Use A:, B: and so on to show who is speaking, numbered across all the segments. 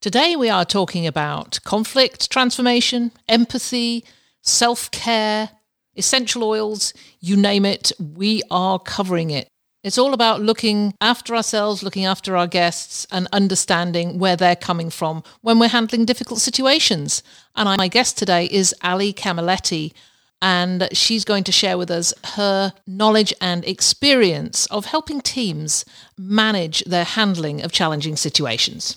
A: Today we are talking about conflict transformation, empathy, self care, essential oils, you name it, we are covering it. It's all about looking after ourselves, looking after our guests, and understanding where they're coming from when we're handling difficult situations. And my guest today is Ali Camilletti, and she's going to share with us her knowledge and experience of helping teams manage their handling of challenging situations.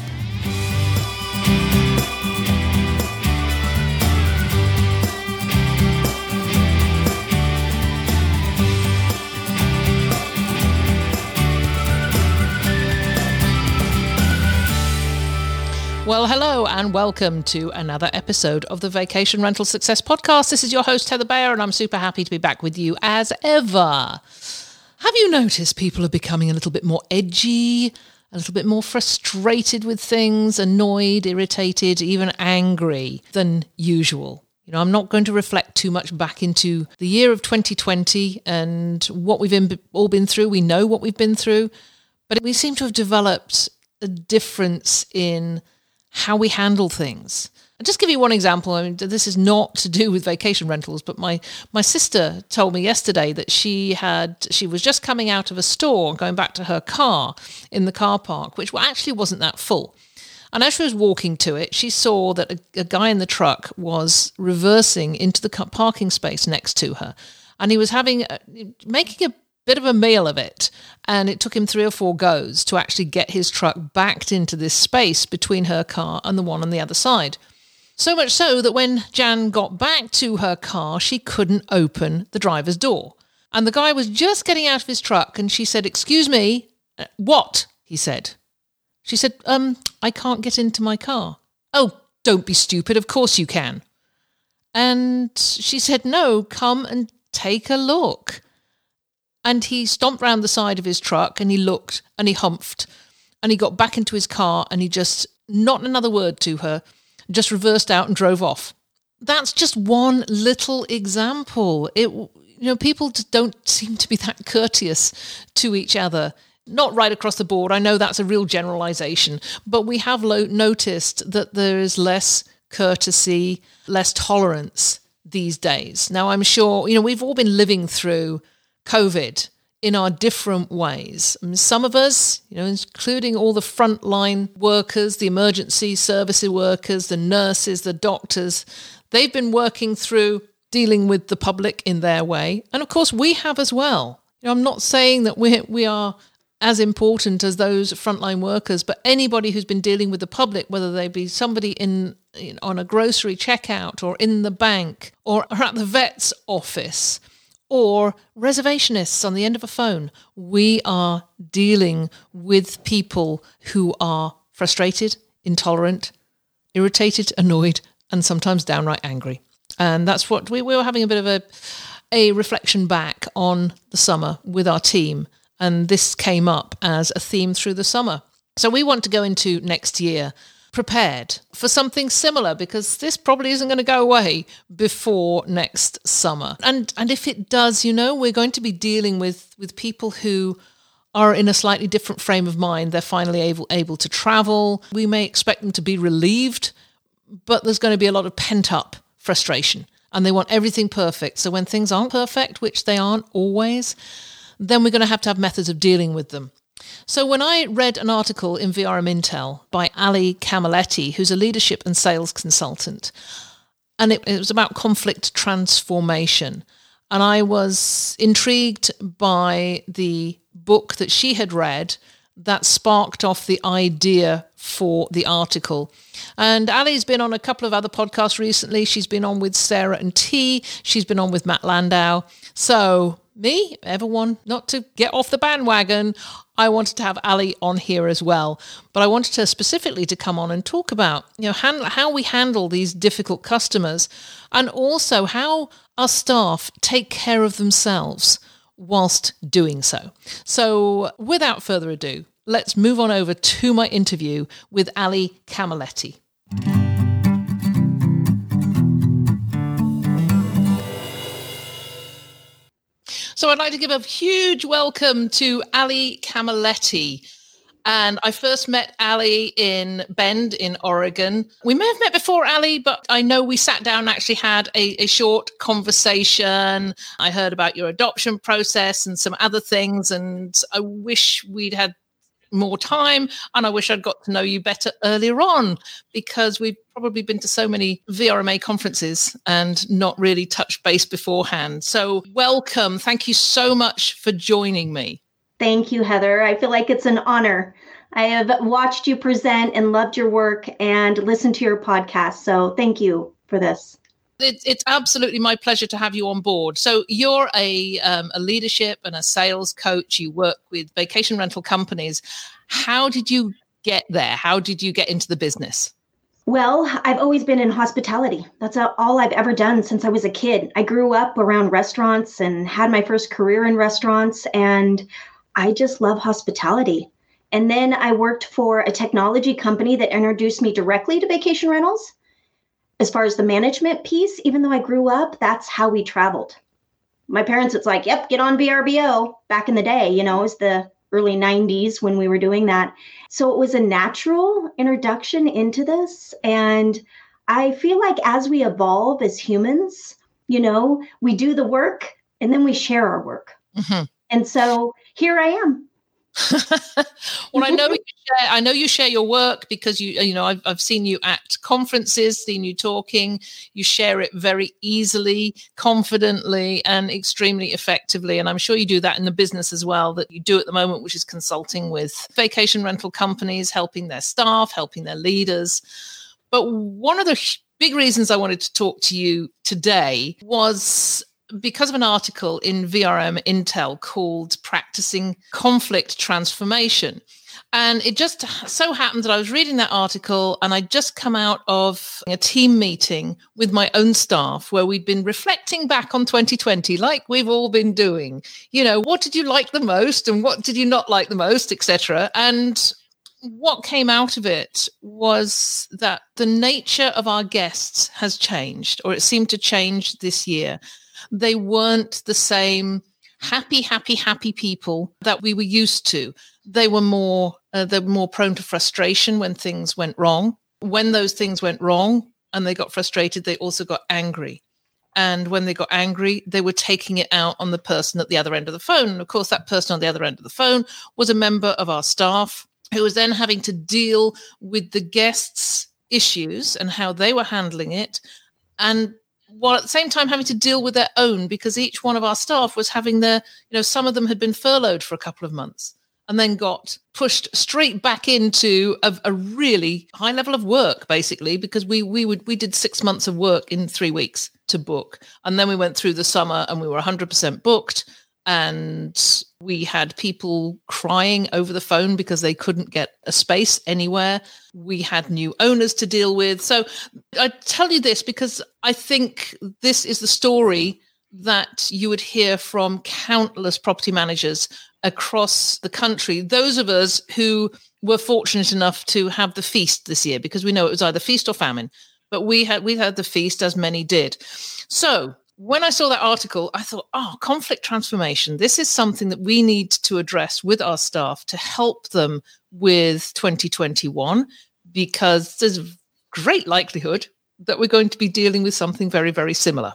A: Well, hello and welcome to another episode of the Vacation Rental Success Podcast. This is your host, Heather Bayer, and I'm super happy to be back with you as ever. Have you noticed people are becoming a little bit more edgy, a little bit more frustrated with things, annoyed, irritated, even angry than usual? You know, I'm not going to reflect too much back into the year of 2020 and what we've all been through. We know what we've been through, but we seem to have developed a difference in how we handle things. I'll just give you one example. I mean, this is not to do with vacation rentals, but my, my sister told me yesterday that she had she was just coming out of a store, going back to her car in the car park, which actually wasn't that full. And as she was walking to it, she saw that a, a guy in the truck was reversing into the parking space next to her, and he was having making a bit of a meal of it. And it took him three or four goes to actually get his truck backed into this space between her car and the one on the other side. So much so that when Jan got back to her car, she couldn't open the driver's door. And the guy was just getting out of his truck and she said, Excuse me, uh, what? He said. She said, Um, I can't get into my car. Oh, don't be stupid. Of course you can. And she said, No, come and take a look. And he stomped round the side of his truck and he looked and he humphed and he got back into his car and he just, not another word to her, just reversed out and drove off. That's just one little example. It, you know, people don't seem to be that courteous to each other. Not right across the board. I know that's a real generalization, but we have lo- noticed that there is less courtesy, less tolerance these days. Now, I'm sure, you know, we've all been living through COVID in our different ways. And some of us, you know, including all the frontline workers, the emergency service workers, the nurses, the doctors, they've been working through dealing with the public in their way. And of course, we have as well. You know, I'm not saying that we we are as important as those frontline workers, but anybody who's been dealing with the public, whether they be somebody in, in on a grocery checkout or in the bank or at the vet's office, or reservationists on the end of a phone. We are dealing with people who are frustrated, intolerant, irritated, annoyed, and sometimes downright angry. And that's what we, we were having a bit of a, a reflection back on the summer with our team. And this came up as a theme through the summer. So we want to go into next year prepared for something similar because this probably isn't going to go away before next summer. And and if it does, you know, we're going to be dealing with with people who are in a slightly different frame of mind. They're finally able able to travel. We may expect them to be relieved, but there's going to be a lot of pent up frustration and they want everything perfect. So when things aren't perfect, which they aren't always, then we're going to have to have methods of dealing with them. So when I read an article in VRM Intel by Ali Camilletti, who's a leadership and sales consultant, and it, it was about conflict transformation, and I was intrigued by the book that she had read that sparked off the idea for the article. And Ali's been on a couple of other podcasts recently. She's been on with Sarah and T. She's been on with Matt Landau. So me, everyone, not to get off the bandwagon, I wanted to have Ali on here as well. But I wanted her specifically to come on and talk about, you know, hand, how we handle these difficult customers and also how our staff take care of themselves whilst doing so. So, without further ado, let's move on over to my interview with Ali Camilletti. So I'd like to give a huge welcome to Ali Camilletti. And I first met Ali in Bend in Oregon. We may have met before, Ali, but I know we sat down and actually had a, a, short conversation. I heard about your adoption process and some other things. And I wish we'd had more time. And I wish I'd got to know you better earlier on because we've probably been to so many VRMA conferences and not really touched base beforehand. So, welcome. Thank you so much for joining me.
B: Thank you, Heather. I feel like it's an honor. I have watched you present and loved your work and listened to your podcast. So, thank you for this.
A: It's, it's absolutely my pleasure to have you on board. So you're a, um, a leadership and a sales coach. You work with vacation rental companies. How did you get there? How did you get into the business?
B: Well, I've always been in hospitality. That's all I've ever done since I was a kid. I grew up around restaurants and had my first career in restaurants, and I just love hospitality. And then I worked for a technology company that introduced me directly to vacation rentals as far as the management piece, even though I grew up, that's how we traveled. My parents, it's like, yep, get on VRBO back in the day, you know, it was the early 90s when we were doing that. So it was a natural introduction into this. And I feel like as we evolve as humans, you know, we do the work and then we share our work. Mm-hmm. And so here I am
A: well, I know you share, I know you share your work because you you know I've I've seen you at conferences, seen you talking. You share it very easily, confidently, and extremely effectively. And I'm sure you do that in the business as well that you do at the moment, which is consulting with vacation rental companies, helping their staff, helping their leaders. But one of the big reasons I wanted to talk to you today was because of an article in VRM Intel called Practicing Conflict Transformation. And it just so happened that I was reading that article and I'd just come out of a team meeting with my own staff where we'd been reflecting back on 2020, like we've all been doing. You know, what did you like the most and what did you not like the most, etc. And what came out of it was that the nature of our guests has changed, or it seemed to change this year they weren't the same happy, happy, happy people that we were used to. They were more uh, they were more prone to frustration when things went wrong. When those things went wrong and they got frustrated, they also got angry. And when they got angry, they were taking it out on the person at the other end of the phone. And of course, that person on the other end of the phone was a member of our staff who was then having to deal with the guests' issues and how they were handling it. And while at the same time having to deal with their own because each one of our staff was having their, you know, some of them had been furloughed for a couple of months and then got pushed straight back into a, a really high level of work, basically, because we we would we did six months of work in three weeks to book, and then we went through the summer and we were 100% booked and we had people crying over the phone because they couldn't get a space anywhere. We had new owners to deal with. So I tell you this because I think this is the story that you would hear from countless property managers across the country. Those of us who were fortunate enough to have the feast this year, because we know it was either feast or famine, but we had we had the feast as many did. So when I saw that article, I thought, oh, conflict transformation. This is something that we need to address with our staff to help them with 2021, because there's a great likelihood that we're going to be dealing with something very, very similar.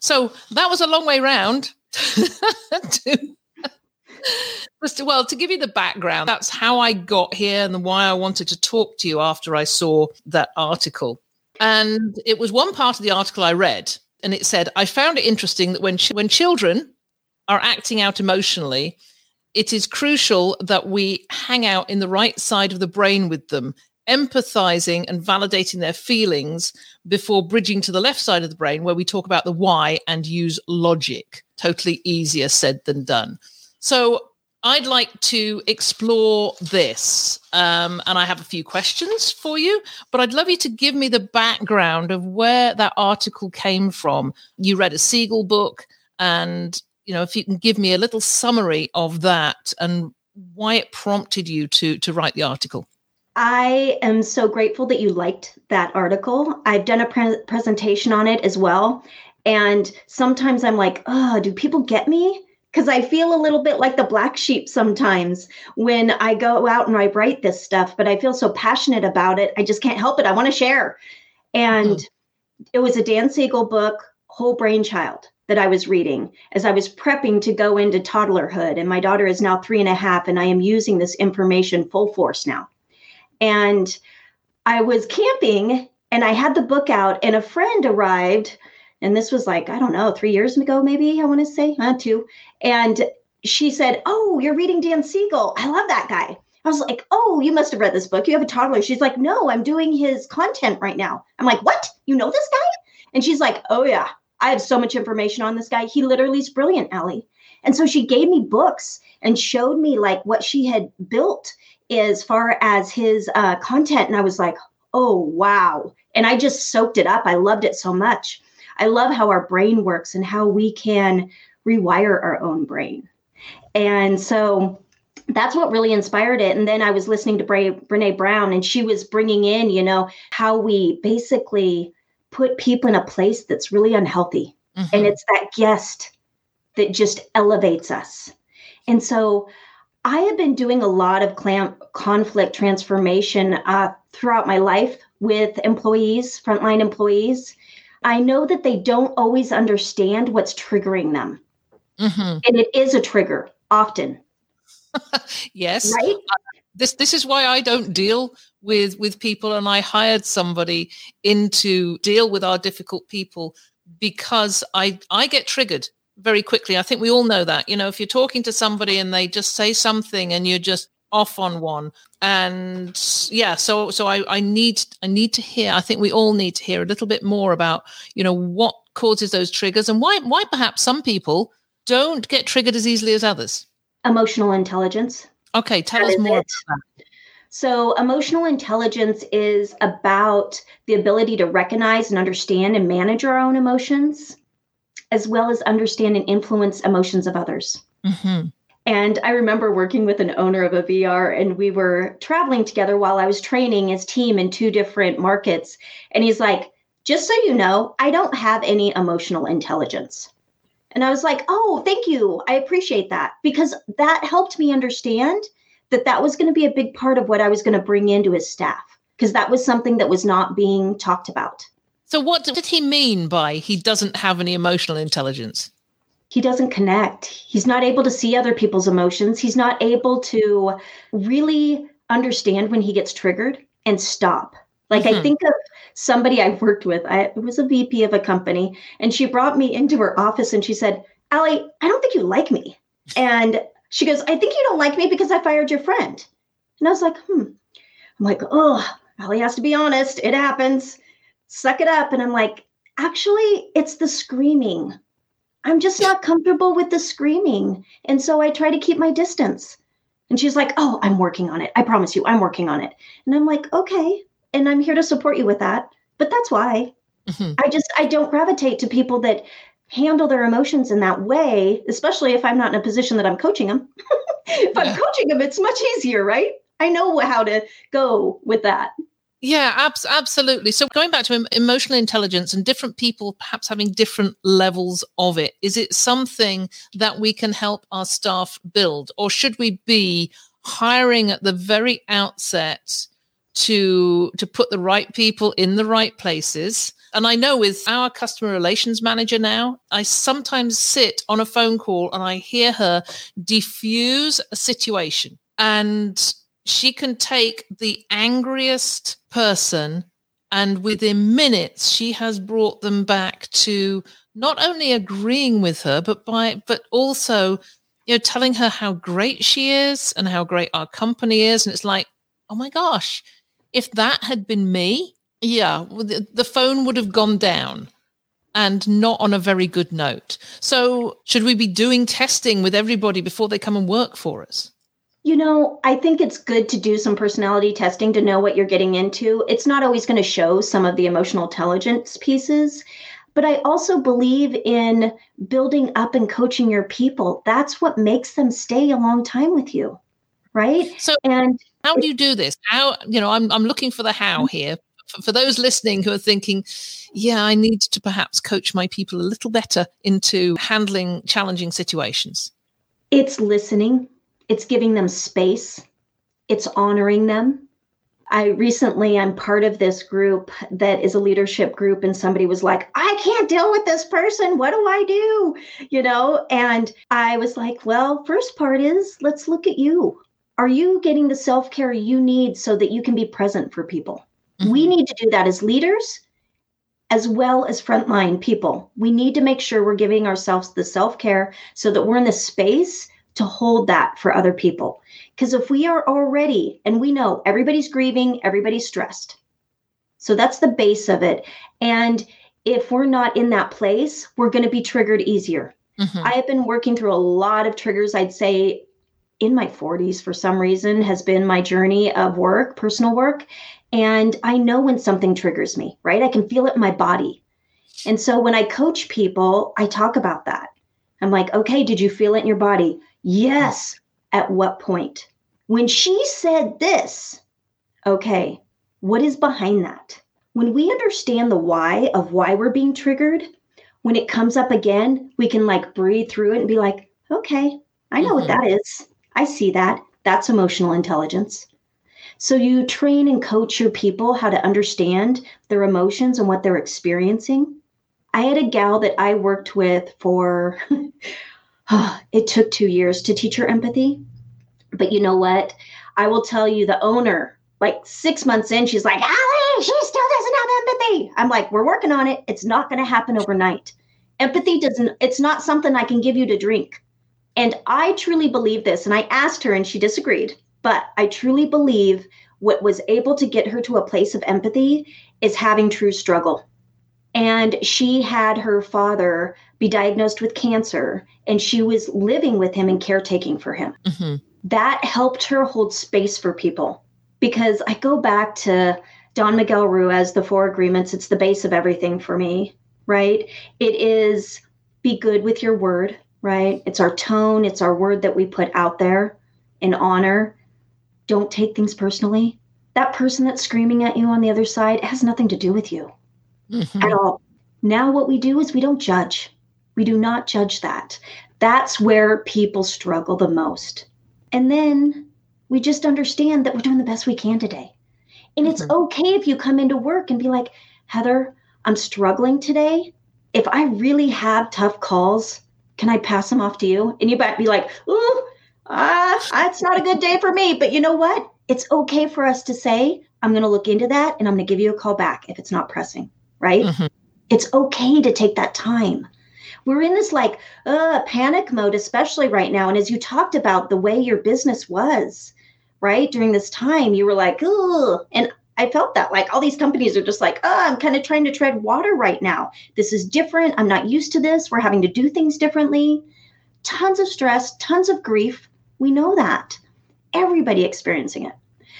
A: So that was a long way round. to, well, to give you the background, that's how I got here and why I wanted to talk to you after I saw that article. And it was one part of the article I read and it said, I found it interesting that when, ch- when children are acting out emotionally, it is crucial that we hang out in the right side of the brain with them, empathizing and validating their feelings before bridging to the left side of the brain, where we talk about the why and use logic. Totally easier said than done. So I'd like to explore this. Um, and I have a few questions for you, but I'd love you to give me the background of where that article came from. You read a Siegel book, and you know, if you can give me a little summary of that and why it prompted you to to write the article.
B: I am so grateful that you liked that article. I've done a pre- presentation on it as well. And sometimes I'm like, oh, do people get me? Because I feel a little bit like the black sheep sometimes when I go out and I write this stuff, but I feel so passionate about it. I just can't help it. I want to share. And mm-hmm. it was a Dan Siegel book, Whole Brain Child that I was reading as I was prepping to go into toddlerhood. And my daughter is now three and a half, and I am using this information full force now. And I was camping and I had the book out, and a friend arrived. And this was like, I don't know, three years ago, maybe I want to say, uh, two. And she said, Oh, you're reading Dan Siegel. I love that guy. I was like, Oh, you must have read this book. You have a toddler. She's like, No, I'm doing his content right now. I'm like, What? You know this guy? And she's like, Oh, yeah. I have so much information on this guy. He literally is brilliant, Allie. And so she gave me books and showed me like what she had built as far as his uh, content. And I was like, oh, wow. And I just soaked it up. I loved it so much. I love how our brain works and how we can rewire our own brain. And so that's what really inspired it. And then I was listening to Bre- Brene Brown, and she was bringing in, you know, how we basically put people in a place that's really unhealthy. Mm-hmm. And it's that guest that just elevates us. And so I have been doing a lot of clam- conflict transformation uh, throughout my life with employees, frontline employees. I know that they don't always understand what's triggering them. Mm-hmm. And it is a trigger often.
A: yes. Right? Uh, this this is why I don't deal with with people and I hired somebody in to deal with our difficult people because I I get triggered very quickly. I think we all know that. You know, if you're talking to somebody and they just say something and you're just off on one. And yeah so so I, I need i need to hear i think we all need to hear a little bit more about you know what causes those triggers and why why perhaps some people don't get triggered as easily as others.
B: Emotional intelligence.
A: Okay tell that us more
B: so emotional intelligence is about the ability to recognize and understand and manage our own emotions as well as understand and influence emotions of others. Mm-hmm. And I remember working with an owner of a VR, and we were traveling together while I was training his team in two different markets. And he's like, just so you know, I don't have any emotional intelligence. And I was like, oh, thank you. I appreciate that because that helped me understand that that was going to be a big part of what I was going to bring into his staff because that was something that was not being talked about.
A: So, what did he mean by he doesn't have any emotional intelligence?
B: He doesn't connect. He's not able to see other people's emotions. He's not able to really understand when he gets triggered and stop. Like, mm-hmm. I think of somebody I worked with, I was a VP of a company, and she brought me into her office and she said, Allie, I don't think you like me. And she goes, I think you don't like me because I fired your friend. And I was like, hmm. I'm like, oh, Allie has to be honest. It happens suck it up. And I'm like, actually, it's the screaming. I'm just not comfortable with the screaming. And so I try to keep my distance. And she's like, oh, I'm working on it. I promise you, I'm working on it. And I'm like, okay. And I'm here to support you with that. But that's why mm-hmm. I just, I don't gravitate to people that handle their emotions in that way, especially if I'm not in a position that I'm coaching them. if yeah. I'm coaching them, it's much easier, right? I know how to go with that.
A: Yeah, abs- absolutely. So going back to em- emotional intelligence and different people perhaps having different levels of it, is it something that we can help our staff build, or should we be hiring at the very outset to to put the right people in the right places? And I know with our customer relations manager now, I sometimes sit on a phone call and I hear her diffuse a situation and she can take the angriest person and within minutes she has brought them back to not only agreeing with her but by but also you know telling her how great she is and how great our company is. And it's like oh my gosh if that had been me yeah the, phone would have gone down and not on a very good note. So should we be doing testing with everybody before they come and work for us
B: you know, I think it's good to do some personality testing to know what you're getting into. It's not always going to show some of the emotional intelligence pieces, but I also believe in building up and coaching your people. That's what makes them stay a long time with you. Right.
A: So, and how do you do this? How, you know, I'm, I'm looking for the how mm-hmm. here. For, for those listening who are thinking, yeah, I need to perhaps coach my people a little better into handling challenging situations.
B: It's listening, it's giving them space, it's honoring them, I recently I'm part of this group that is a leadership group and somebody was like, "I can't deal with this person. What do I do?" You know, and I was like, "Well, first part is let's look at you. Are you getting the self-care you need so that you can be present for people?" Mm-hmm. We need to do that as leaders as well as frontline people. We need to make sure we're giving ourselves the self-care so that we're in the space to hold that for other people. Because if we are already, and we know everybody's grieving, everybody's stressed. So that's the base of it. And if we're not in that place, we're going to be triggered easier. Mm-hmm. I have been working through a lot of triggers, I'd say in my 40s for some reason has been my journey of work, personal work. And I know when something triggers me, right? I can feel it in my body. And so when I coach people, I talk about that. I'm like, okay, did you feel it in your body? Yes at what point? When she said this, okay, what is behind that? When we understand the why of why we're being triggered, when it comes up again, we can like breathe through it and be like, okay, I know mm-hmm. what that is. I see that. That's emotional intelligence. So you train and coach your people how to understand their emotions and what they're experiencing. I had a gal that I worked with for oh, it took two years to teach her empathy. But you know what? I will tell you, the owner, like six months in, she's like, Allie, she still doesn't have empathy. I'm like, we're working on it. It's not going to happen overnight. Empathy doesn't, it's not something I can give you to drink. And I truly believe this. And I asked her, and she disagreed. But I truly believe what was able to get her to a place of empathy is having true struggle. And she had her father be diagnosed with cancer, and she was living with him and caretaking for him. Mm-hmm. That helped her hold space for people because I go back to Don Miguel Ruiz, the four agreements. It's the base of everything for me, right? It is be good with your word, right? It's our tone, it's our word that we put out there in honor. Don't take things personally. That person that's screaming at you on the other side has nothing to do with you mm-hmm. at all. Now, what we do is we don't judge. We do not judge that. That's where people struggle the most. And then we just understand that we're doing the best we can today. And mm-hmm. it's okay if you come into work and be like, Heather, I'm struggling today. If I really have tough calls, can I pass them off to you? And you might be like, ooh, uh, it's not a good day for me. But you know what? It's okay for us to say, I'm going to look into that and I'm going to give you a call back if it's not pressing right? Mm-hmm. It's okay to take that time. We're in this like uh, panic mode, especially right now. And as you talked about the way your business was, right, during this time, you were like, oh, and I felt that like all these companies are just like, oh, I'm kind of trying to tread water right now. This is different. I'm not used to this. We're having to do things differently. Tons of stress, tons of grief. We know that. Everybody experiencing it.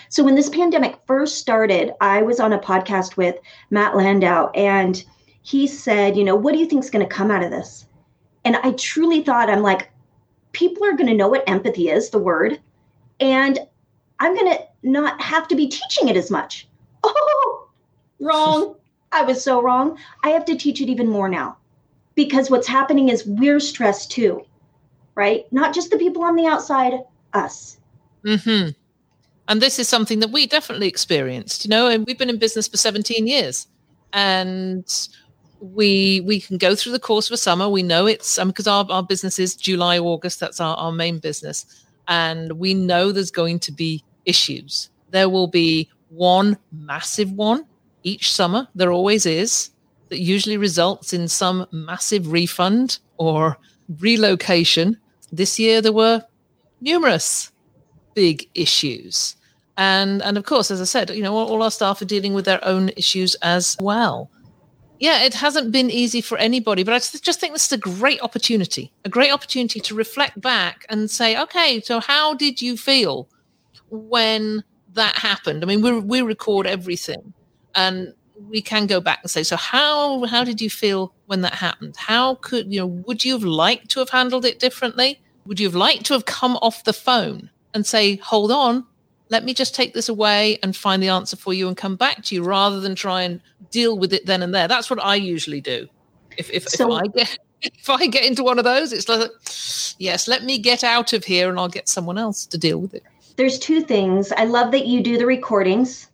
B: So when this pandemic first started, I was on a podcast with Matt Landau and he said, you know, what do you think is going to come out of this? And I truly thought, I'm like, people are going to know what empathy is, the word, and I'm going to not have to be teaching it as much. Oh, wrong. I was so wrong. I have to teach it even more now because what's happening is we're stressed too, right? Not just the people on the outside, us.
A: Mm-hmm. And this is something that we definitely experienced, you know, and we've been in business for 17 years. And we we can go through the course of a summer. We know it's because um, our, our business is July, August, that's our, our main business. And we know there's going to be issues. There will be one massive one each summer. There always is that usually results in some massive refund or relocation. This year there were numerous big issues and and of course as i said you know all, all, our staff are dealing with their own issues as well yeah it hasn't been easy for anybody but i just think this is a great opportunity a great opportunity to reflect back and say okay so how did you feel when that happened i mean we, we record everything and we can go back and say, so how how did you feel when that happened? How could you know? Would you have liked to have handled it differently? Would you have liked to have come off the phone and say, hold on, let me just take this away and find the answer for you and come back to you rather than try and deal with it then and there. That's what I usually do. If if, so, if I get if I get into one of those, it's like yes, let me get out of here and I'll get someone else to deal with it.
B: There's two things. I love that you do the recordings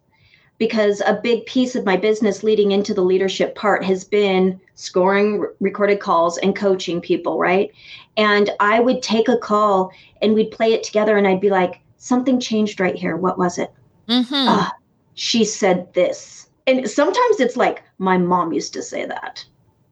B: because a big piece of my business leading into the leadership part has been scoring recorded calls and coaching people, right? And I would take a call and we'd play it together and I'd be like, something changed right here. What was it? Mm-hmm. Uh, she said this. And sometimes it's like, my mom used to say that.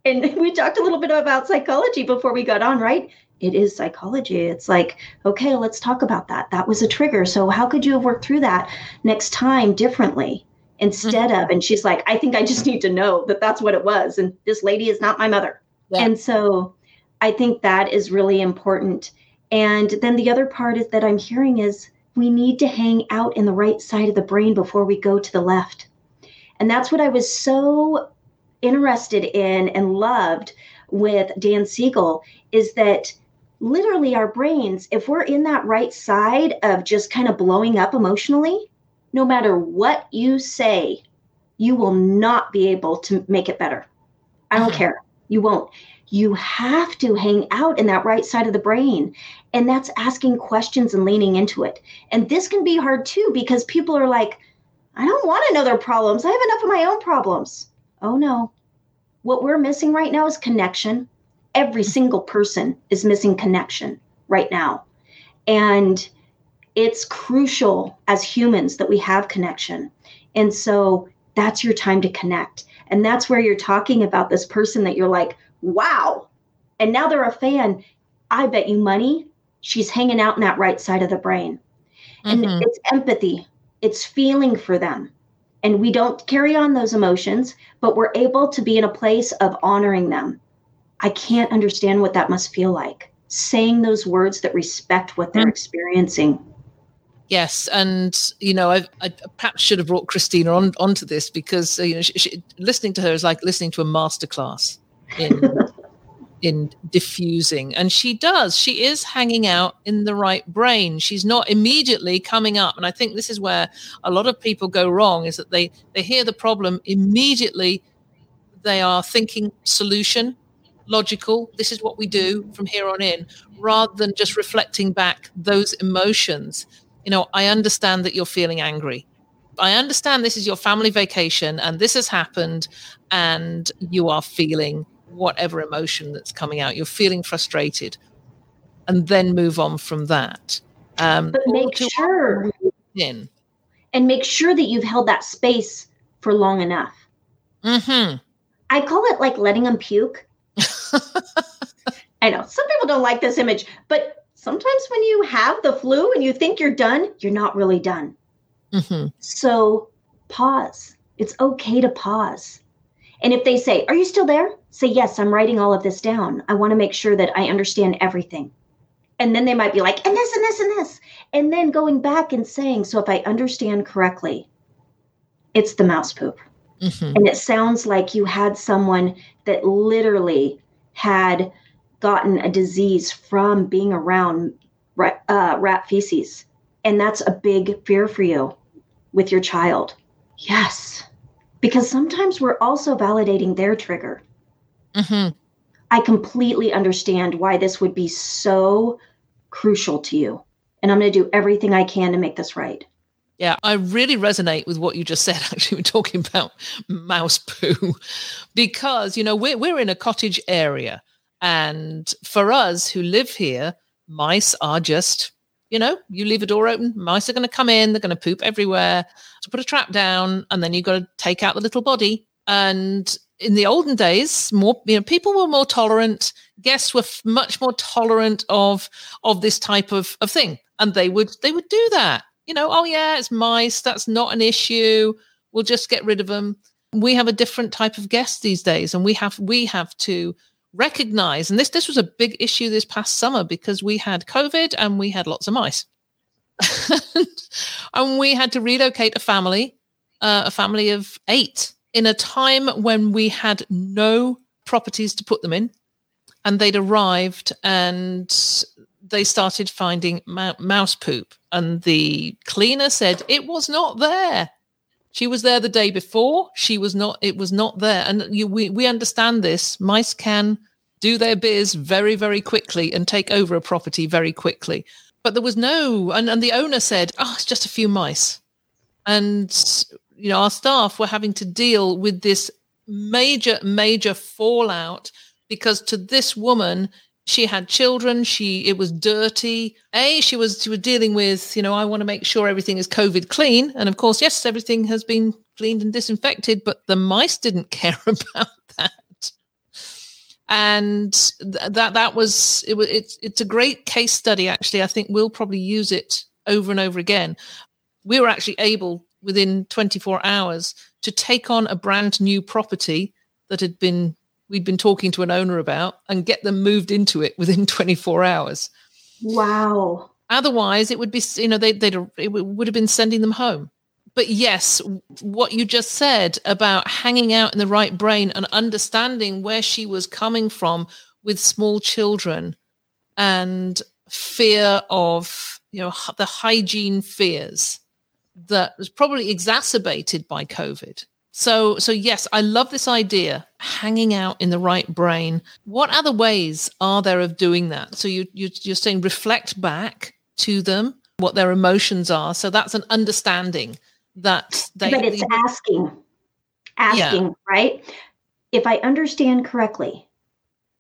B: And we talked a little bit about psychology before we got on, right? It is psychology. It's like, okay, let's talk about that. That was a trigger. So, how could you have worked through that next time differently? instead mm-hmm. of and she's like i think i just need to know that that's what it was and this lady is not my mother yeah. and so i think that is really important and then the other part is that i'm hearing is we need to hang out in the right side of the brain before we go to the left and that's what i was so interested in and loved with dan siegel is that literally our brains if we're in that right side of just kind of blowing up emotionally no matter what you say, you will not be able to make it better. I don't mm-hmm. care. You won't. You have to hang out in that right side of the brain. And that's asking questions and leaning into it. And this can be hard too because people are like, I don't want to know their problems. I have enough of my own problems. Oh no. What we're missing right now is connection. Every single person is missing connection right now. And it's crucial as humans that we have connection. And so that's your time to connect. And that's where you're talking about this person that you're like, wow. And now they're a fan. I bet you money she's hanging out in that right side of the brain. And mm-hmm. it's empathy, it's feeling for them. And we don't carry on those emotions, but we're able to be in a place of honoring them. I can't understand what that must feel like. Saying those words that respect what they're mm-hmm. experiencing.
A: Yes, and you know, I, I, perhaps should have brought Christina on onto this because uh, you know, she, she, listening to her is like listening to a masterclass in in diffusing, and she does. She is hanging out in the right brain. She's not immediately coming up, and I think this is where a lot of people go wrong: is that they they hear the problem immediately, they are thinking solution, logical. This is what we do from here on in, rather than just reflecting back those emotions you know, I understand that you're feeling angry. I understand this is your family vacation and this has happened and you are feeling whatever emotion that's coming out. You're feeling frustrated and then move on from that.
B: Um, but make sure in. and make sure that you've held that space for long enough. Mm-hmm. I call it like letting them puke. I know some people don't like this image, but sometimes when you have the flu and you think you're done, you're not really done. Mm-hmm. So pause. It's okay to pause. And if they say, Are you still there? Say, Yes, I'm writing all of this down. I want to make sure that I understand everything. And then they might be like, And this, and this, and this. And then going back and saying, So if I understand correctly, it's the mouse poop. Mm-hmm. And it sounds like you had someone that literally had gotten a disease from being around rat, uh, rat feces. And that's a big fear for you with your child. Yes. Because sometimes we're also validating their trigger. Mm-hmm. I completely understand why this would be so crucial to you. And I'm going to do everything I can to make this right.
A: Yeah, I really resonate with what you just said. Actually, we're talking about mouse poo because, you know, we're, we're in a cottage area and for us who live here, mice are just, you know, you leave a door open, mice are going to come in, they're going to poop everywhere. So put a trap down, and then you've got to take out the little body. And in the olden days, more you know, people were more tolerant. Guests were f- much more tolerant of of this type of of thing, and they would they would do that. You know, oh yeah, it's mice. That's not an issue. We'll just get rid of them. We have a different type of guest these days, and we have we have to recognize and this this was a big issue this past summer because we had covid and we had lots of mice and we had to relocate a family uh, a family of eight in a time when we had no properties to put them in, and they'd arrived and they started finding mouse poop, and the cleaner said it was not there. She was there the day before. She was not. It was not there, and you, we we understand this. Mice can do their biz very very quickly and take over a property very quickly. But there was no, and, and the owner said, "Oh, it's just a few mice," and you know our staff were having to deal with this major major fallout because to this woman she had children she it was dirty. A she was she was dealing with you know i want to make sure everything is covid clean and of course yes everything has been cleaned and disinfected but the mice didn't care about that. And th- that that was it was it's it's a great case study actually. I think we'll probably use it over and over again. We were actually able within 24 hours to take on a brand new property that had been we'd been talking to an owner about and get them moved into it within 24 hours.
B: Wow.
A: Otherwise, it would be, you know, they, they'd, it would have been sending them home. But yes, what you just said about hanging out in the right brain and understanding where she was coming from with small children and fear of, you know, the hygiene fears that was probably exacerbated by COVID so, so yes, I love this idea, hanging out in the right brain. What other ways are there of doing that? So you, you you're saying reflect back to them what their emotions are. So that's an understanding that they.
B: But it's asking, asking, yeah. right? If I understand correctly,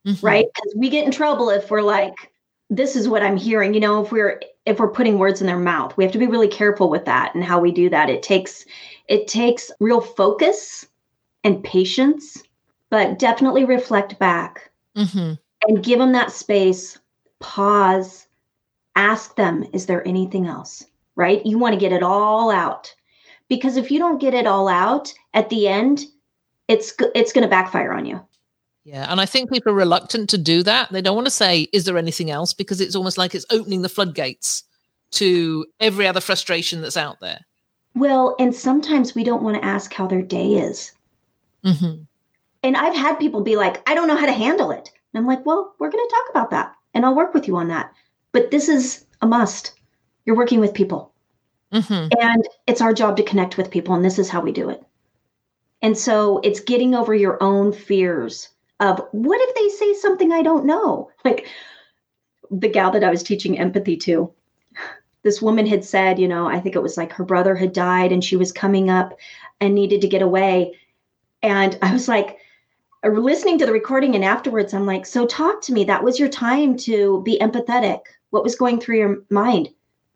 B: mm-hmm. right? Because we get in trouble if we're like, this is what I'm hearing. You know, if we're if we're putting words in their mouth, we have to be really careful with that and how we do that. It takes it takes real focus and patience, but definitely reflect back mm-hmm. and give them that space, pause, ask them, is there anything else? Right? You want to get it all out. Because if you don't get it all out at the end, it's it's going to backfire on you.
A: Yeah, and I think people are reluctant to do that. They don't want to say, "Is there anything else?" because it's almost like it's opening the floodgates to every other frustration that's out there.
B: Well, and sometimes we don't want to ask how their day is. Mm-hmm. And I've had people be like, I don't know how to handle it. And I'm like, well, we're going to talk about that and I'll work with you on that. But this is a must. You're working with people. Mm-hmm. And it's our job to connect with people. And this is how we do it. And so it's getting over your own fears of what if they say something I don't know? Like the gal that I was teaching empathy to, this woman had said, you know, I think it was like her brother had died and she was coming up and needed to get away. And I was like, listening to the recording and afterwards, I'm like, so talk to me. That was your time to be empathetic. What was going through your mind?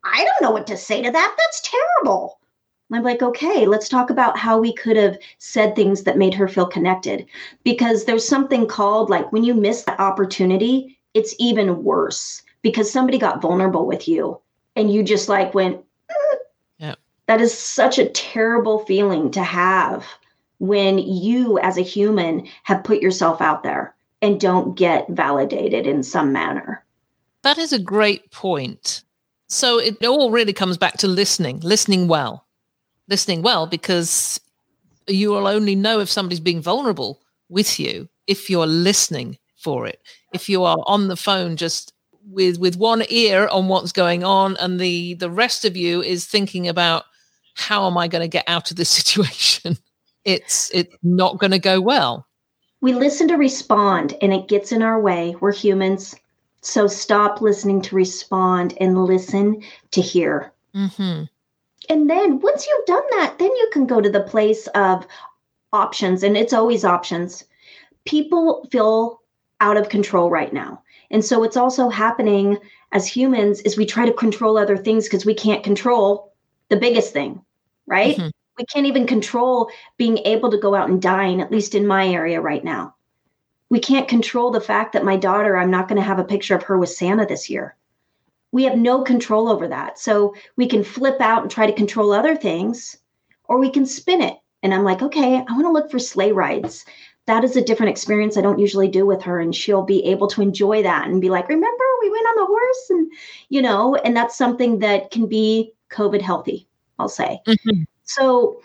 B: I don't know what to say to that. That's terrible. I'm like, okay, let's talk about how we could have said things that made her feel connected. Because there's something called like when you miss the opportunity, it's even worse because somebody got vulnerable with you and you just like went mm. yeah. That is such a terrible feeling to have when you as a human have put yourself out there and don't get validated in some manner.
A: That is a great point. So it all really comes back to listening listening well listening well because you will only know if somebody's being vulnerable with you if you're listening for it. If you are on the phone just with with one ear on what's going on and the the rest of you is thinking about how am i going to get out of this situation? It's it's not going to go well.
B: We listen to respond and it gets in our way. We're humans. So stop listening to respond and listen to hear. Mm-hmm. And then once you've done that then you can go to the place of options and it's always options people feel out of control right now and so it's also happening as humans is we try to control other things because we can't control the biggest thing, right? Mm-hmm. We can't even control being able to go out and dine, at least in my area right now. We can't control the fact that my daughter, I'm not going to have a picture of her with Santa this year. We have no control over that. So we can flip out and try to control other things, or we can spin it. And I'm like, okay, I want to look for sleigh rides that is a different experience I don't usually do with her. And she'll be able to enjoy that and be like, remember, we went on the horse? And, you know, and that's something that can be COVID healthy, I'll say. Mm-hmm. So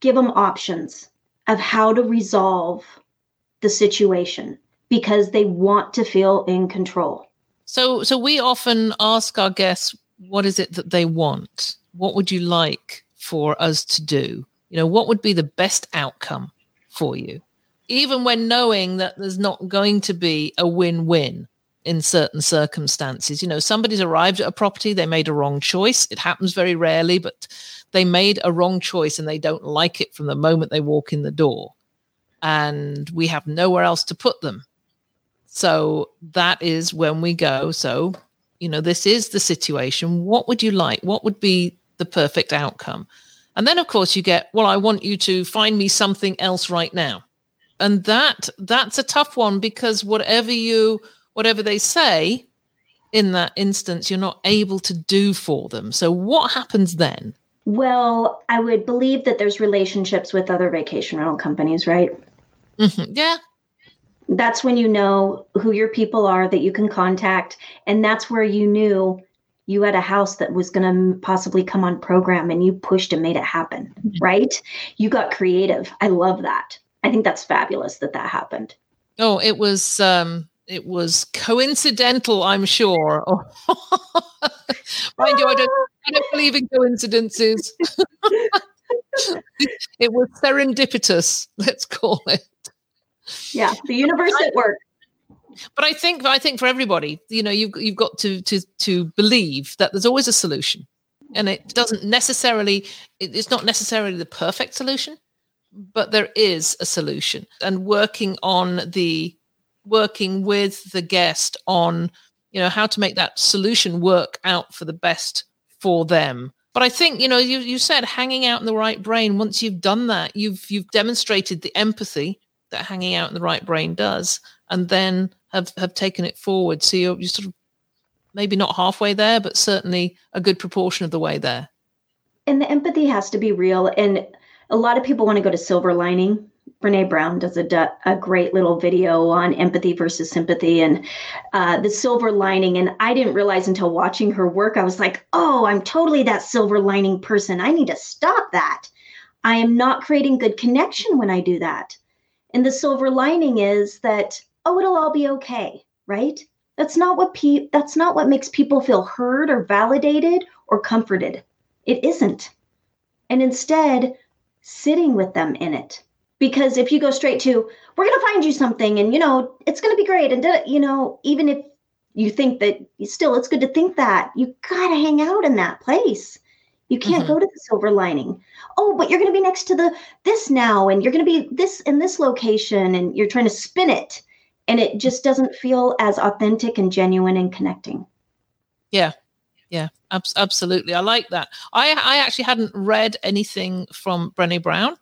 B: give them options. of how to resolve the situation because they want to feel in control.
A: So so we often ask our guests what is it that they want? What would you like for us to do? You know, what would be the best outcome for you? Even when knowing that there's not going to be a win-win in certain circumstances. You know, somebody's arrived at a property, they made a wrong choice. It happens very rarely, but they made a wrong choice and they don't like it from the moment they walk in the door. And we have nowhere else to put them. So that is when we go. So, you know, this is the situation. What would you like? What would be the perfect outcome? And then, of course, you get, well, I want you to find me something else right now. And that that's a tough one because whatever you whatever they say in that instance, you're not able to do for them. So what happens then?
B: Well, I would believe that there's relationships with other vacation rental companies, right?
A: Mm-hmm. Yeah.
B: That's when you know who your people are that you can contact. And that's where you knew you had a house that was going to possibly come on program and you pushed and made it happen, mm-hmm. right? You got creative. I love that. I think that's fabulous that that happened.
A: Oh, it was um it was coincidental, I'm sure. Mind you, I don't, I don't believe in coincidences. it was serendipitous, let's call it.
B: Yeah, the universe at work.
A: But I think I think for everybody, you know, you've you've got to to to believe that there's always a solution, and it doesn't necessarily it's not necessarily the perfect solution, but there is a solution, and working on the working with the guest on you know how to make that solution work out for the best for them. But i think you know you, you said hanging out in the right brain once you've done that you've you've demonstrated the empathy that hanging out in the right brain does and then have have taken it forward so you're, you're sort of maybe not halfway there but certainly a good proportion of the way there
B: and the empathy has to be real and a lot of people want to go to silver lining Brene Brown does a, a great little video on empathy versus sympathy and uh, the silver lining. And I didn't realize until watching her work, I was like, oh, I'm totally that silver lining person. I need to stop that. I am not creating good connection when I do that. And the silver lining is that, oh, it'll all be okay, right? That's not what pe- that's not what makes people feel heard or validated or comforted. It isn't. And instead, sitting with them in it because if you go straight to we're going to find you something and you know it's going to be great and you know even if you think that still it's good to think that you got to hang out in that place you can't mm-hmm. go to the silver lining oh but you're going to be next to the this now and you're going to be this in this location and you're trying to spin it and it just doesn't feel as authentic and genuine and connecting
A: yeah yeah ab- absolutely i like that i i actually hadn't read anything from brene brown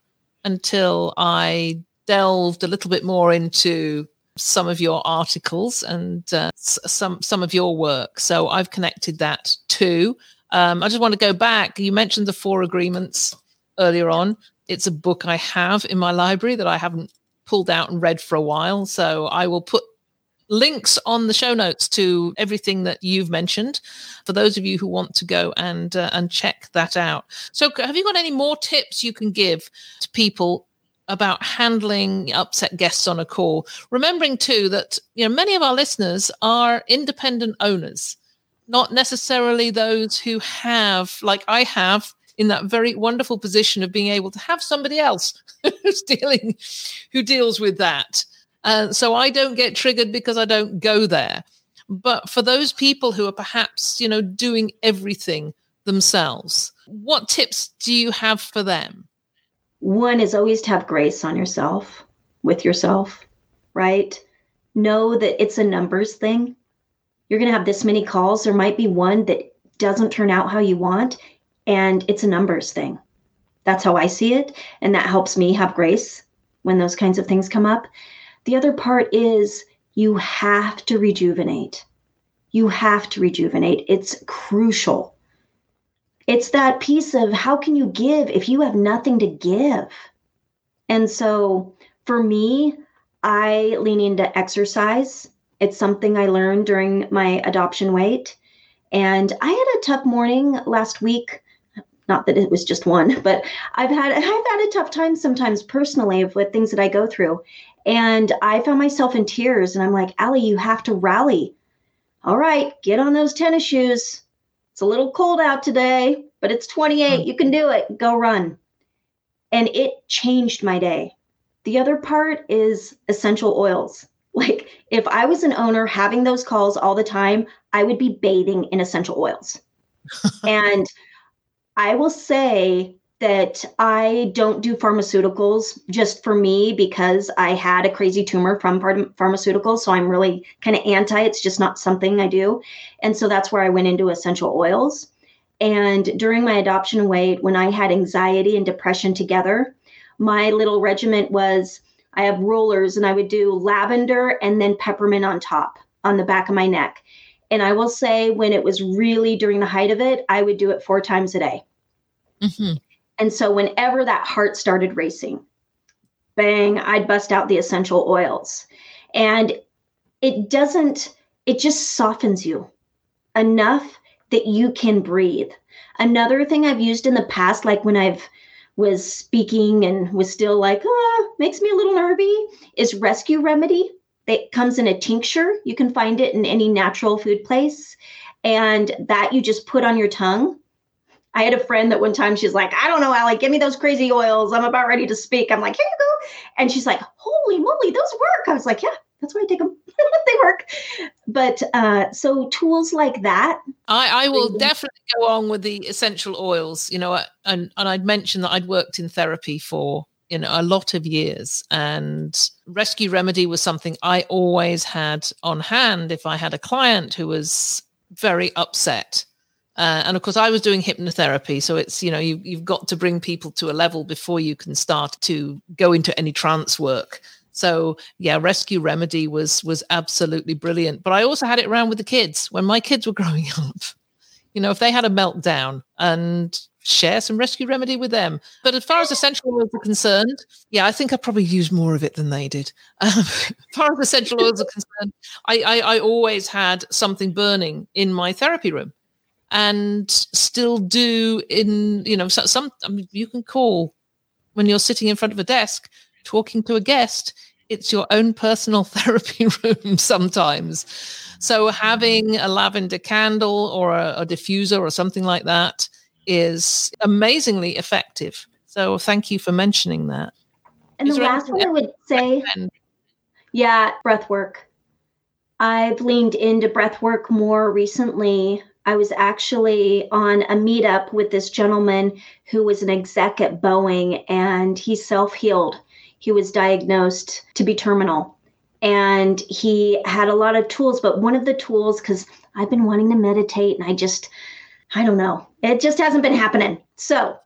A: until I delved a little bit more into some of your articles and uh, some some of your work. So I've connected that too. Um, I just want to go back. You mentioned the four agreements earlier on. It's a book I have in my library that I haven't pulled out and read for a while. So I will put links on the show notes to everything that you've mentioned for those of you who want to go and uh, and check that out. So have you got any more tips you can give to people about handling upset guests on a call? Remembering too that you know many of our listeners are independent owners, not necessarily those who have like I have in that very wonderful position of being able to have somebody else who's dealing who deals with that uh, so I don't get triggered because I don't go there. But for those people who are perhaps, you know, doing everything themselves, what tips do you have for them?
B: One is always to have grace on yourself, with yourself, right? Know that it's a numbers thing. You're going to have this many calls. There might be one that doesn't turn out how you want, and it's a numbers thing. That's how I see it. And that helps me have grace when those kinds of things come up. The other part is you have to rejuvenate. You have to rejuvenate. It's crucial. It's that piece of how can you give if you have nothing to give? And so for me, I lean into exercise. It's something I learned during my adoption wait. And I had a tough morning last week not that it was just one, but I've had I've had a tough time sometimes personally with things that I go through. And I found myself in tears and I'm like, Ali, you have to rally. All right, get on those tennis shoes. It's a little cold out today, but it's 28. You can do it. Go run. And it changed my day. The other part is essential oils. Like if I was an owner having those calls all the time, I would be bathing in essential oils. and I will say that I don't do pharmaceuticals just for me because I had a crazy tumor from pharmaceuticals. So I'm really kind of anti, it's just not something I do. And so that's where I went into essential oils. And during my adoption wait, when I had anxiety and depression together, my little regiment was I have rollers and I would do lavender and then peppermint on top on the back of my neck. And I will say, when it was really during the height of it, I would do it four times a day. Mm-hmm. And so, whenever that heart started racing, bang, I'd bust out the essential oils. And it doesn't, it just softens you enough that you can breathe. Another thing I've used in the past, like when I've was speaking and was still like, ah, makes me a little nervy, is Rescue Remedy. It comes in a tincture. You can find it in any natural food place. And that you just put on your tongue. I had a friend that one time she's like, I don't know, Ali, give me those crazy oils. I'm about ready to speak. I'm like, here you go. And she's like, holy moly, those work. I was like, yeah, that's why I take them. they work. But uh, so tools like that.
A: I, I will definitely go on with the essential oils. You know, and and I'd mentioned that I'd worked in therapy for you know a lot of years, and rescue remedy was something I always had on hand if I had a client who was very upset. Uh, and of course, I was doing hypnotherapy, so it's you know you, you've got to bring people to a level before you can start to go into any trance work. So yeah, Rescue Remedy was was absolutely brilliant. But I also had it around with the kids when my kids were growing up. You know, if they had a meltdown and share some rescue remedy with them. But as far as essential oils are concerned, yeah, I think I probably used more of it than they did. Um, as far as essential oils are concerned, I, I, I always had something burning in my therapy room and still do in, you know, some, I mean, you can call when you're sitting in front of a desk talking to a guest it's your own personal therapy room sometimes. So having a lavender candle or a, a, diffuser or something like that is amazingly effective. So thank you for mentioning that.
B: And is the last one I would say, yeah, breath work. I've leaned into breath work more recently. I was actually on a meetup with this gentleman who was an exec at Boeing and he self healed he was diagnosed to be terminal and he had a lot of tools but one of the tools because i've been wanting to meditate and i just i don't know it just hasn't been happening so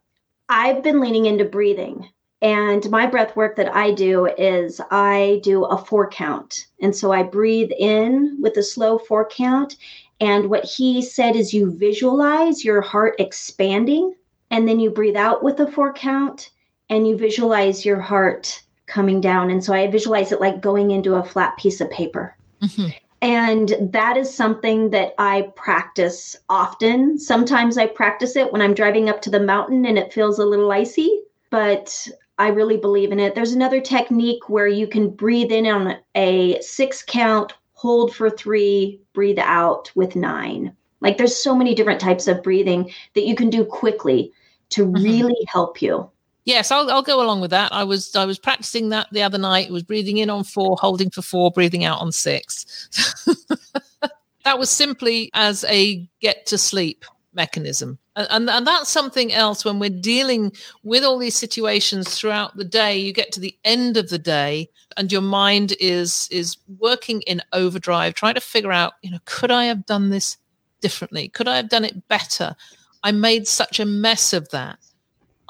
B: i've been leaning into breathing and my breath work that i do is i do a four count and so i breathe in with a slow four count and what he said is you visualize your heart expanding and then you breathe out with a four count and you visualize your heart coming down. And so I visualize it like going into a flat piece of paper. Mm-hmm. And that is something that I practice often. Sometimes I practice it when I'm driving up to the mountain and it feels a little icy, but I really believe in it. There's another technique where you can breathe in on a six count, hold for three, breathe out with nine. Like there's so many different types of breathing that you can do quickly to mm-hmm. really help you.
A: Yes, I'll, I'll go along with that. I was I was practicing that the other night. It was breathing in on four, holding for four, breathing out on six. that was simply as a get to sleep mechanism. And, and, and that's something else when we're dealing with all these situations throughout the day, you get to the end of the day and your mind is is working in overdrive, trying to figure out, you know, could I have done this differently? Could I have done it better? I made such a mess of that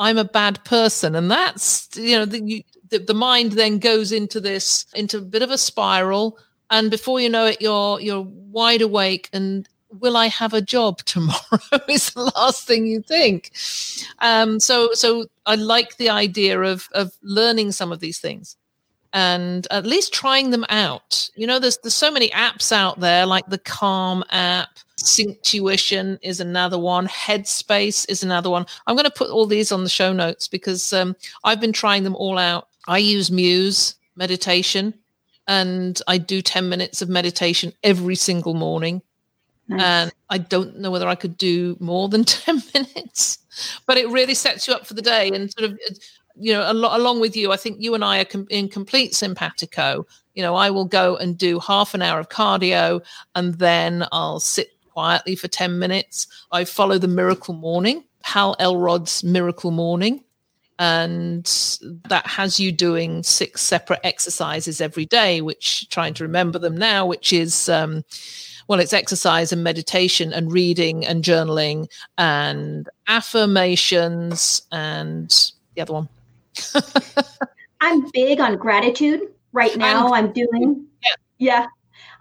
A: I'm a bad person. And that's, you know, the, the, the mind then goes into this, into a bit of a spiral. And before you know it, you're, you're wide awake and will I have a job tomorrow is the last thing you think. Um, so, so I like the idea of, of learning some of these things. And at least trying them out. You know, there's there's so many apps out there, like the Calm app, Synctuition is another one, Headspace is another one. I'm going to put all these on the show notes because um, I've been trying them all out. I use Muse meditation, and I do 10 minutes of meditation every single morning. Nice. And I don't know whether I could do more than 10 minutes, but it really sets you up for the day and sort of you know, al- along with you, I think you and I are com- in complete simpatico. You know, I will go and do half an hour of cardio and then I'll sit quietly for 10 minutes. I follow the Miracle Morning, Hal Elrod's Miracle Morning. And that has you doing six separate exercises every day, which trying to remember them now, which is, um, well, it's exercise and meditation and reading and journaling and affirmations and the other one.
B: I'm big on gratitude right now. I'm, I'm doing, yeah. yeah,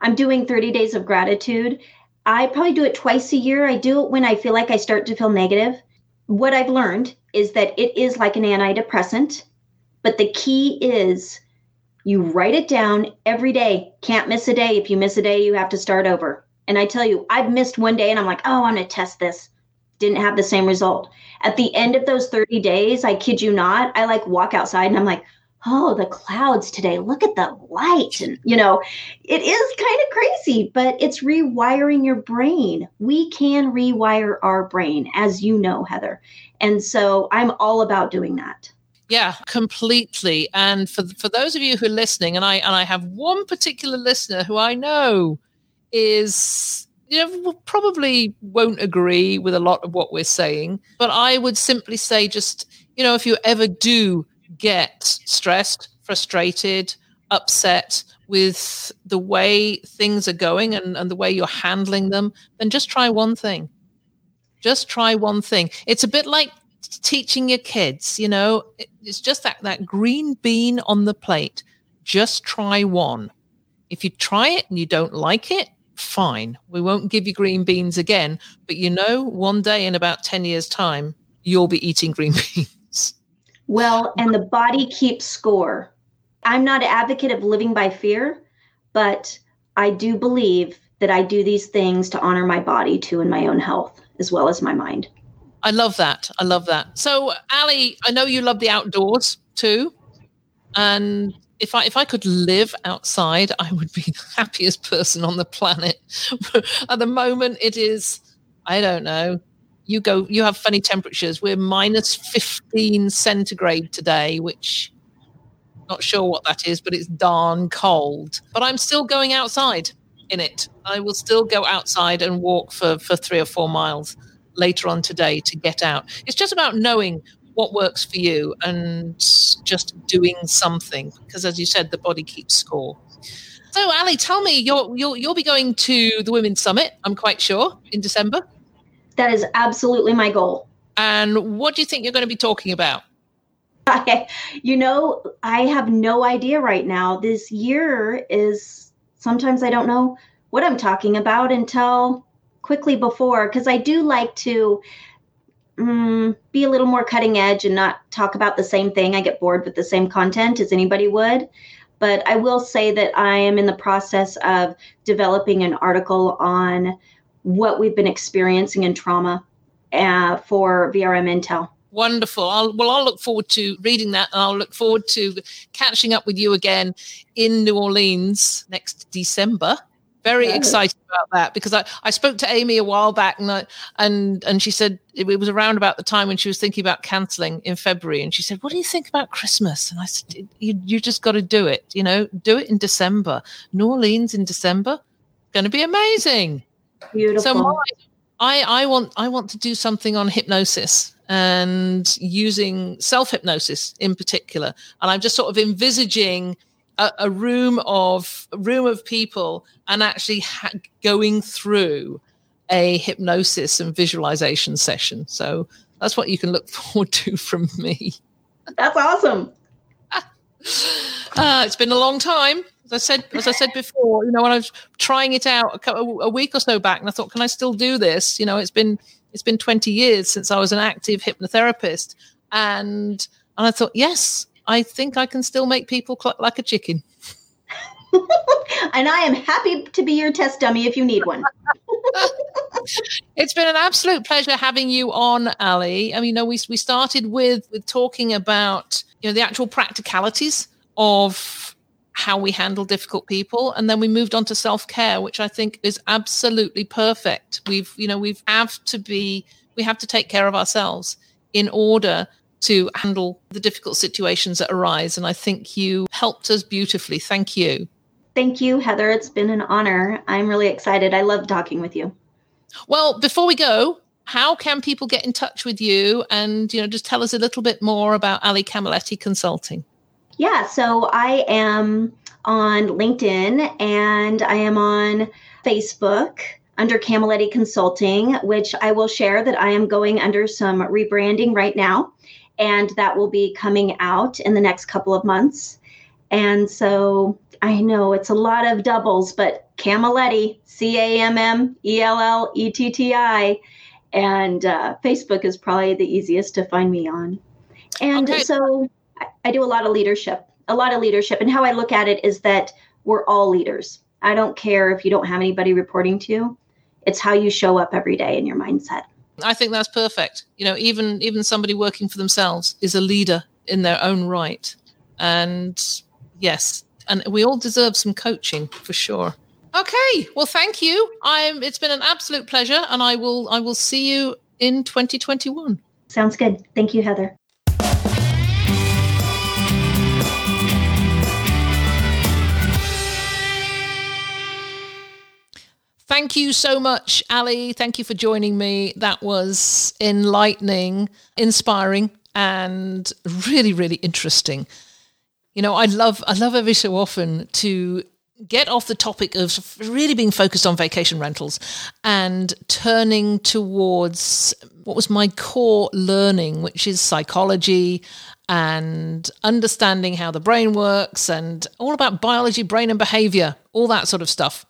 B: I'm doing 30 days of gratitude. I probably do it twice a year. I do it when I feel like I start to feel negative. What I've learned is that it is like an antidepressant, but the key is you write it down every day. Can't miss a day. If you miss a day, you have to start over. And I tell you, I've missed one day and I'm like, oh, I'm going to test this. Didn't have the same result at the end of those 30 days, I kid you not, I like walk outside and I'm like, oh, the clouds today, look at the light. And, you know, it is kind of crazy, but it's rewiring your brain. We can rewire our brain, as you know, Heather. And so I'm all about doing that.
A: Yeah, completely. And for for those of you who are listening, and I and I have one particular listener who I know is you know, probably won't agree with a lot of what we're saying, but I would simply say just, you know, if you ever do get stressed, frustrated, upset with the way things are going and, and the way you're handling them, then just try one thing. Just try one thing. It's a bit like teaching your kids, you know, it's just that, that green bean on the plate. Just try one. If you try it and you don't like it, fine. We won't give you green beans again. But you know, one day in about 10 years' time, you'll be eating green beans.
B: Well, and the body keeps score. I'm not an advocate of living by fear, but I do believe that I do these things to honor my body too and my own health as well as my mind.
A: I love that. I love that. So, Ali, I know you love the outdoors too. And if I if I could live outside, I would be the happiest person on the planet. At the moment, it is I don't know. You go. You have funny temperatures. We're minus fifteen centigrade today, which not sure what that is, but it's darn cold. But I'm still going outside in it. I will still go outside and walk for for three or four miles later on today to get out. It's just about knowing what works for you and just doing something because as you said the body keeps score. So ali tell me you'll, you'll you'll be going to the women's summit i'm quite sure in december?
B: That is absolutely my goal.
A: And what do you think you're going to be talking about?
B: I, you know i have no idea right now. This year is sometimes i don't know what i'm talking about until quickly before because i do like to mm, be a little more cutting edge and not talk about the same thing. I get bored with the same content as anybody would. But I will say that I am in the process of developing an article on what we've been experiencing in trauma uh, for VRM Intel.
A: Wonderful. I'll, well, I'll look forward to reading that and I'll look forward to catching up with you again in New Orleans next December very excited about that because I, I spoke to Amy a while back and I, and and she said it, it, was around about the time when she was thinking about cancelling in February and she said what do you think about Christmas? And I said you you just got to do it you know do it in December. New Orleans in December going to be amazing.
B: Beautiful. so my,
A: I I want I want to do something on hypnosis and using self hypnosis in particular. And I'm just sort of envisaging a, a room of a room of people and actually ha- going through a hypnosis and visualization session. So that's what you can look forward to from me.
B: That's awesome.
A: uh, it's been a long time. As I said, as I said before, you know, when I was trying it out a, couple, a week or so back, and I thought, can I still do this? You know, it's been it's been 20 years since I was an active hypnotherapist, and and I thought, yes, I think I can still make people cluck like a chicken.
B: and I am happy to be your test dummy if you need one.
A: it's been an absolute pleasure having you on, Ali. I mean, you know, we we started with with talking about you know the actual practicalities of how we handle difficult people and then we moved on to self-care which i think is absolutely perfect we've you know we've have to be we have to take care of ourselves in order to handle the difficult situations that arise and i think you helped us beautifully. Thank you.
B: Thank you heather. It's been an honor. I'm really excited. I love talking with you.
A: Well before we go how can people get in touch with you? And you know just tell us a little bit more about ali camilletti consulting.
B: Yeah, so I am on LinkedIn and I am on Facebook under Camilletti Consulting, which I will share that I am going under some rebranding right now. And that will be coming out in the next couple of months. And so I know it's a lot of doubles, but Camilletti, C A M M E L L E T T I. And uh, Facebook is probably the easiest to find me on. And okay. so I do a lot of leadership, a lot of leadership. And how I look at it is that we're all leaders. I don't care if you don't have anybody reporting to you. It's how you show up every day in your mindset.
A: I think that's perfect. You know, even even somebody working for themselves is a leader in their own right. And yes, and we all deserve some coaching for sure. Okay, well thank you. I'm it's been an absolute pleasure and I will I will see you in 2021.
B: Sounds good. Thank you, Heather.
A: Thank you so much, Ali. Thank you for joining me. That was enlightening, inspiring, and really, really interesting. You know, I love I love every so often to get off the topic of really being focused on vacation rentals and turning towards what was my core learning, which is psychology and understanding how the brain works and all about biology, brain, and behavior, all that sort of stuff.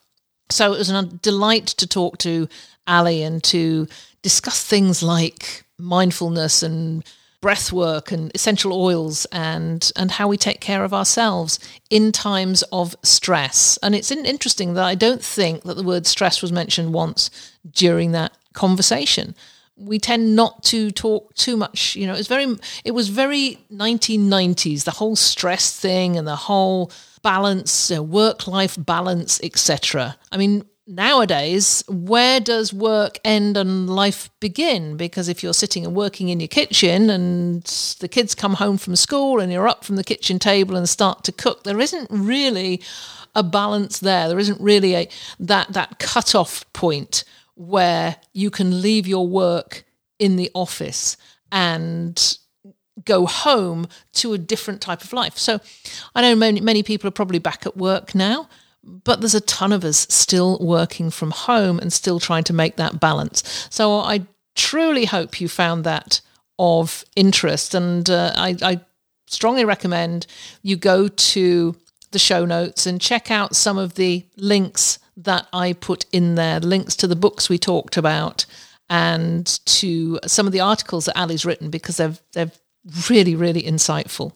A: So it was a delight to talk to Ali and to discuss things like mindfulness and breath work and essential oils and and how we take care of ourselves in times of stress. And it's interesting that I don't think that the word stress was mentioned once during that conversation. We tend not to talk too much, you know, it's very it was very 1990s the whole stress thing and the whole balance, uh, work life balance, etc. I mean, nowadays, where does work end and life begin? Because if you're sitting and working in your kitchen and the kids come home from school and you're up from the kitchen table and start to cook, there isn't really a balance there. There isn't really a that that cut off point where you can leave your work in the office and go home to a different type of life. So I know many, many people are probably back at work now, but there's a ton of us still working from home and still trying to make that balance. So I truly hope you found that of interest. And uh, I, I strongly recommend you go to the show notes and check out some of the links that I put in there, links to the books we talked about and to some of the articles that Ali's written because they're, they've really, really insightful.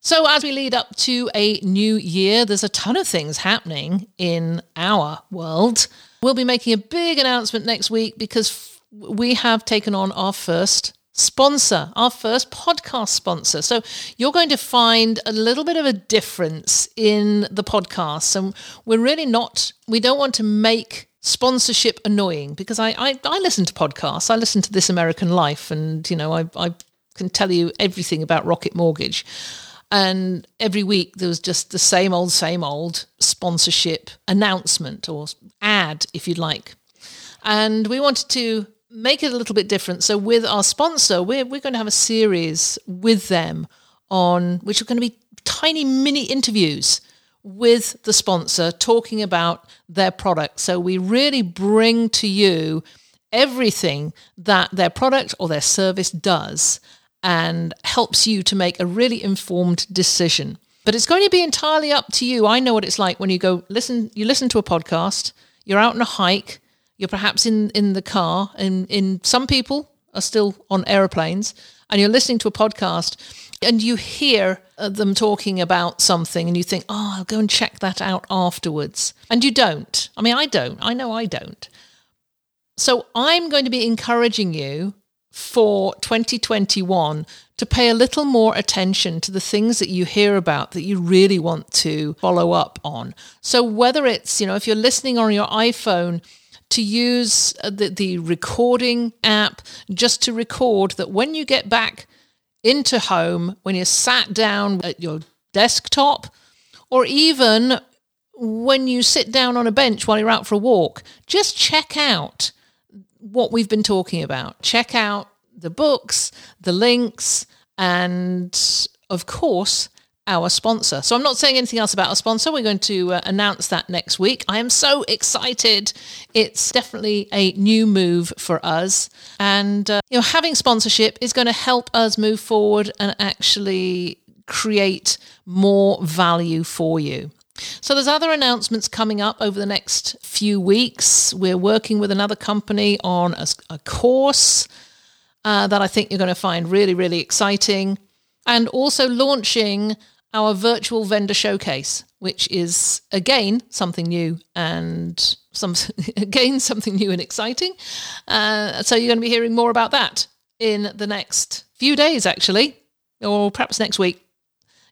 A: So, as we lead up to a new year, there's a ton of things happening in our world. We'll be making a big announcement next week because we have taken on our first sponsor, our first podcast sponsor. So, you're going to find a little bit of a difference in the podcast. And we're really not, we don't want to make sponsorship annoying because I, I, I listen to podcasts. I listen to This American Life and, you know, I, I can tell you everything about Rocket Mortgage. And every week there was just the same old, same old sponsorship announcement or ad, if you'd like. And we wanted to make it a little bit different. So with our sponsor, we're, we're going to have a series with them on which are going to be tiny mini interviews with the sponsor talking about their product. So we really bring to you everything that their product or their service does and helps you to make a really informed decision. But it's going to be entirely up to you. I know what it's like when you go listen you listen to a podcast, you're out on a hike, you're perhaps in in the car and in some people are still on aeroplanes and you're listening to a podcast and you hear uh, them talking about something and you think, oh, I'll go and check that out afterwards. And you don't. I mean, I don't. I know I don't. So I'm going to be encouraging you for 2021 to pay a little more attention to the things that you hear about that you really want to follow up on. So whether it's, you know, if you're listening on your iPhone, to use uh, the, the recording app just to record that when you get back into home, when you're sat down at your desktop, or even when you sit down on a bench while you're out for a walk, just check out what we've been talking about. Check out the books, the links, and of course, our sponsor. So I'm not saying anything else about our sponsor. We're going to uh, announce that next week. I am so excited. It's definitely a new move for us. And, uh, you know, having sponsorship is going to help us move forward and actually create more value for you. So there's other announcements coming up over the next few weeks. We're working with another company on a, a course uh, that I think you're going to find really, really exciting. And also launching our virtual vendor showcase, which is again something new and some again something new and exciting. Uh, so you're going to be hearing more about that in the next few days, actually, or perhaps next week.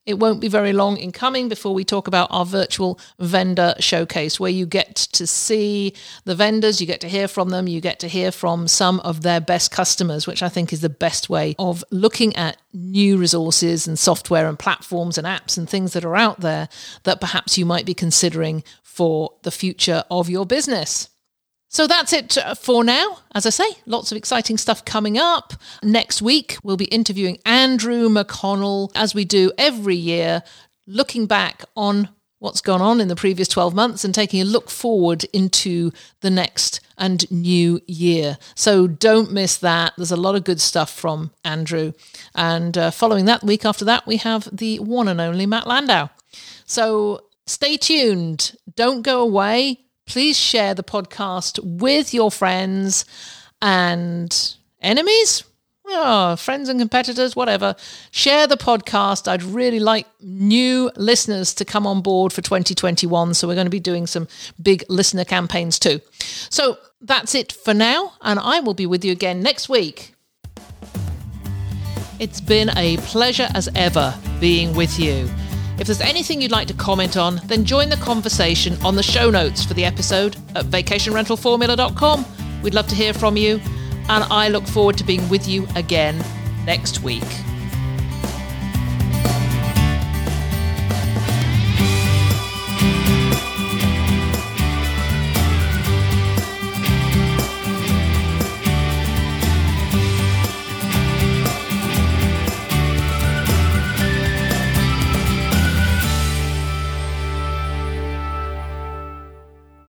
A: It won't be very long in coming before we talk about our virtual vendor showcase, where you get to see the vendors, you get to hear from them, you get to hear from some of their best customers, which I think is the best way of looking at new resources and software and platforms and apps and things that are out there that perhaps you might be considering for the future of your business. So that's it uh, for now. As I say, lots of exciting stuff coming up. Next week, we'll be interviewing Andrew McConnell, as we do every year, looking back on what's gone on in the previous 12 months and taking a look forward into the next and new year. So don't miss that. There's a lot of good stuff from Andrew. And uh, following that, week after that, we have the one and only Matt Landau. So stay tuned. Don't go away please share the podcast with your friends and enemies. Oh, friends and competitors, whatever. Share the podcast. I'd really like new listeners to come on board for 2021. So, we're going to be doing some big listener campaigns too. So, that's it for now. And I will be with you again next week. It's been a pleasure as ever being with you. If there's anything you'd like to comment on, then join the conversation on the show notes for the episode at vacationrentalformula.com. We'd love to hear from you, and I look forward to being with you again next week.